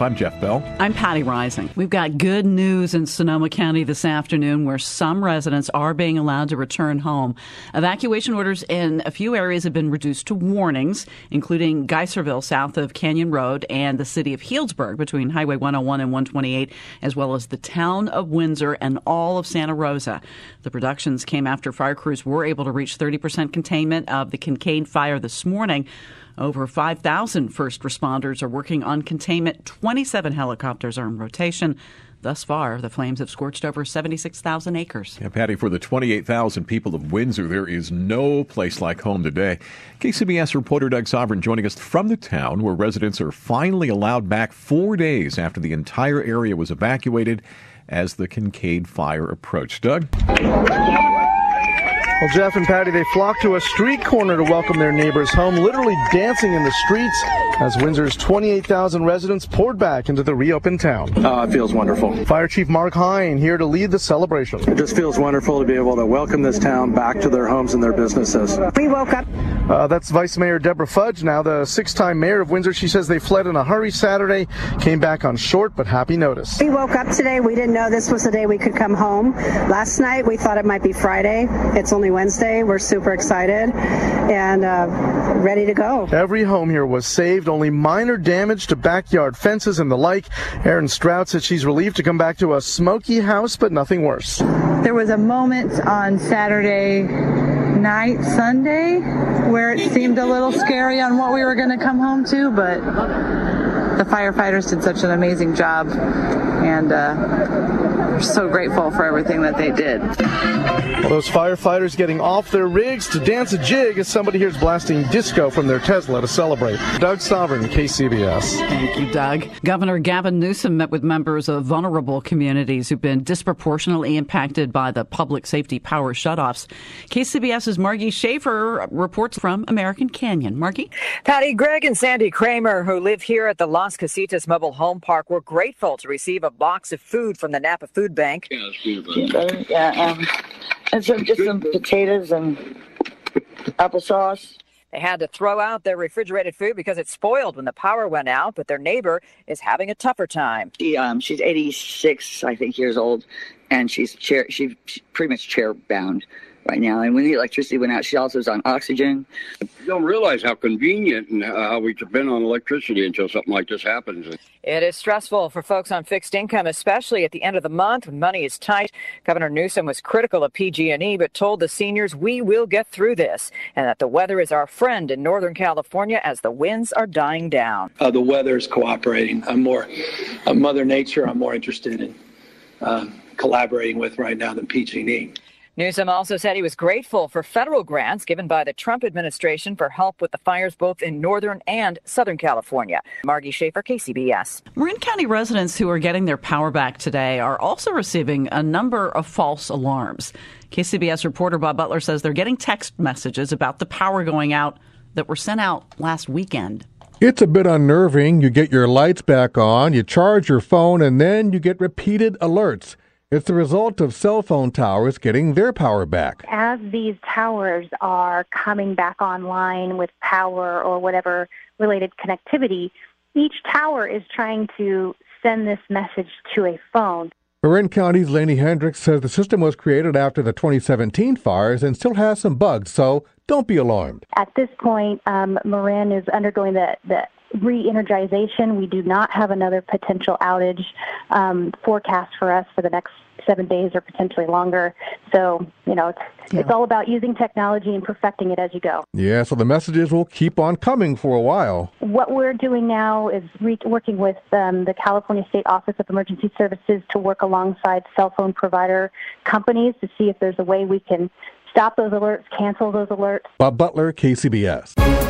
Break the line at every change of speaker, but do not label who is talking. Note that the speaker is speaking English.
I'm Jeff Bell.
I'm Patti Reising. We've got good news in Sonoma County this afternoon where some residents are being allowed to return home. Evacuation orders in a few areas have been reduced to warnings, including Geyserville south of Canyon Road and the city of Healdsburg between Highway 101 and 128, as well as the town of Windsor and all of Santa Rosa. The reductions came after fire crews were able to reach 30% containment of the Kincade fire this morning. Over 5,000 first responders are working on containment. 27 helicopters are in rotation. Thus far, the flames have scorched over 76,000 acres.
Yeah, Patti, for the 28,000 people of Windsor, there is no place like home today. KCBS reporter Doug Sovern joining us from the town where residents are finally allowed back four days after the entire area was evacuated as the Kincade fire approached. Doug?
Well, Jeff and Patti, they flocked to a street corner to welcome their neighbors home, literally dancing in the streets as Windsor's 28,000 residents poured back into the reopened town.
Uh, it feels wonderful.
Fire Chief Mark Heine here to lead the celebration.
It just feels wonderful to be able to welcome this town back to their homes and their businesses.
We woke up.
Uh, that's Vice Mayor Deborah Fudge, now the six-time mayor of Windsor. She says they fled in a hurry Saturday, came back on short but happy notice.
We woke up today. We didn't know this was the day we could come home. Last night we thought it might be Friday. It's only Wednesday. We're super excited and uh, ready to go.
Every home here was saved, only minor damage to backyard fences and the like. Erin Strout said she's relieved to come back to a smoky house, but nothing worse.
There was a moment on Saturday night, Sunday, where it seemed a little scary on what we were going to come home to, but the firefighters did such an amazing job, and uh, we're so grateful for everything that they did.
Those firefighters getting off their rigs to dance a jig as somebody here's blasting disco from their Tesla to celebrate. Doug Sovern, KCBS.
Thank you, Doug. Governor Gavin Newsom met with members of vulnerable communities who've been disproportionately impacted by the public safety power shutoffs. KCBS's Margie Schaefer reports from American Canyon. Margie?
Patti, Greg, and Sandy Kramer, who live here at the Las Casitas Mobile Home Park, were grateful to receive a box of food from the Napa Food Food bank.
Yeah, yeah um, and some, just some potatoes and applesauce.
They had to throw out their refrigerated food because it spoiled when the power went out, but their neighbor is having a tougher time.
She, um, she's 86, I think, years old, and she's chair, she's pretty much chair bound right now. And when the electricity went out, she also was on oxygen.
You don't realize how convenient and how we've been on electricity until something like this happens.
It is stressful for folks on fixed income, especially at the end of the month when money is tight. Governor Newsom was critical of PG&E, but told the seniors we will get through this and that the weather is our friend in Northern California as the winds are dying down.
Uh, the weather is cooperating. I'm more, uh, Mother Nature, I'm more interested in uh, collaborating with right now than PG&E.
Newsom also said he was grateful for federal grants given by the Trump administration for help with the fires both in Northern and Southern California. Margie Schaefer, KCBS.
Marin County residents who are getting their power back today are also receiving a number of false alarms. KCBS reporter Bob Butler says they're getting text messages about the power going out that were sent out last weekend.
It's a bit unnerving. You get your lights back on, you charge your phone, and then you get repeated alerts. It's the result of cell phone towers getting their power back.
As these towers are coming back online with power or whatever related connectivity, each tower is trying to send this message to a phone.
Marin County's Laine Hendricks says the system was created after the 2017 fires and still has some bugs, so don't be alarmed.
At this point, um, Marin is undergoing the, the re-energization. We do not have another potential outage um, forecast for us for the next seven days or potentially longer. So, you know, it's, yeah. it's all about using technology and perfecting it as you go.
Yeah, so the messages will keep on coming for a while.
What we're doing now is re- working with um, the California State Office of Emergency Services to work alongside cell phone provider companies to see if there's a way we can stop those alerts, cancel those alerts.
Bob Butler, KCBS.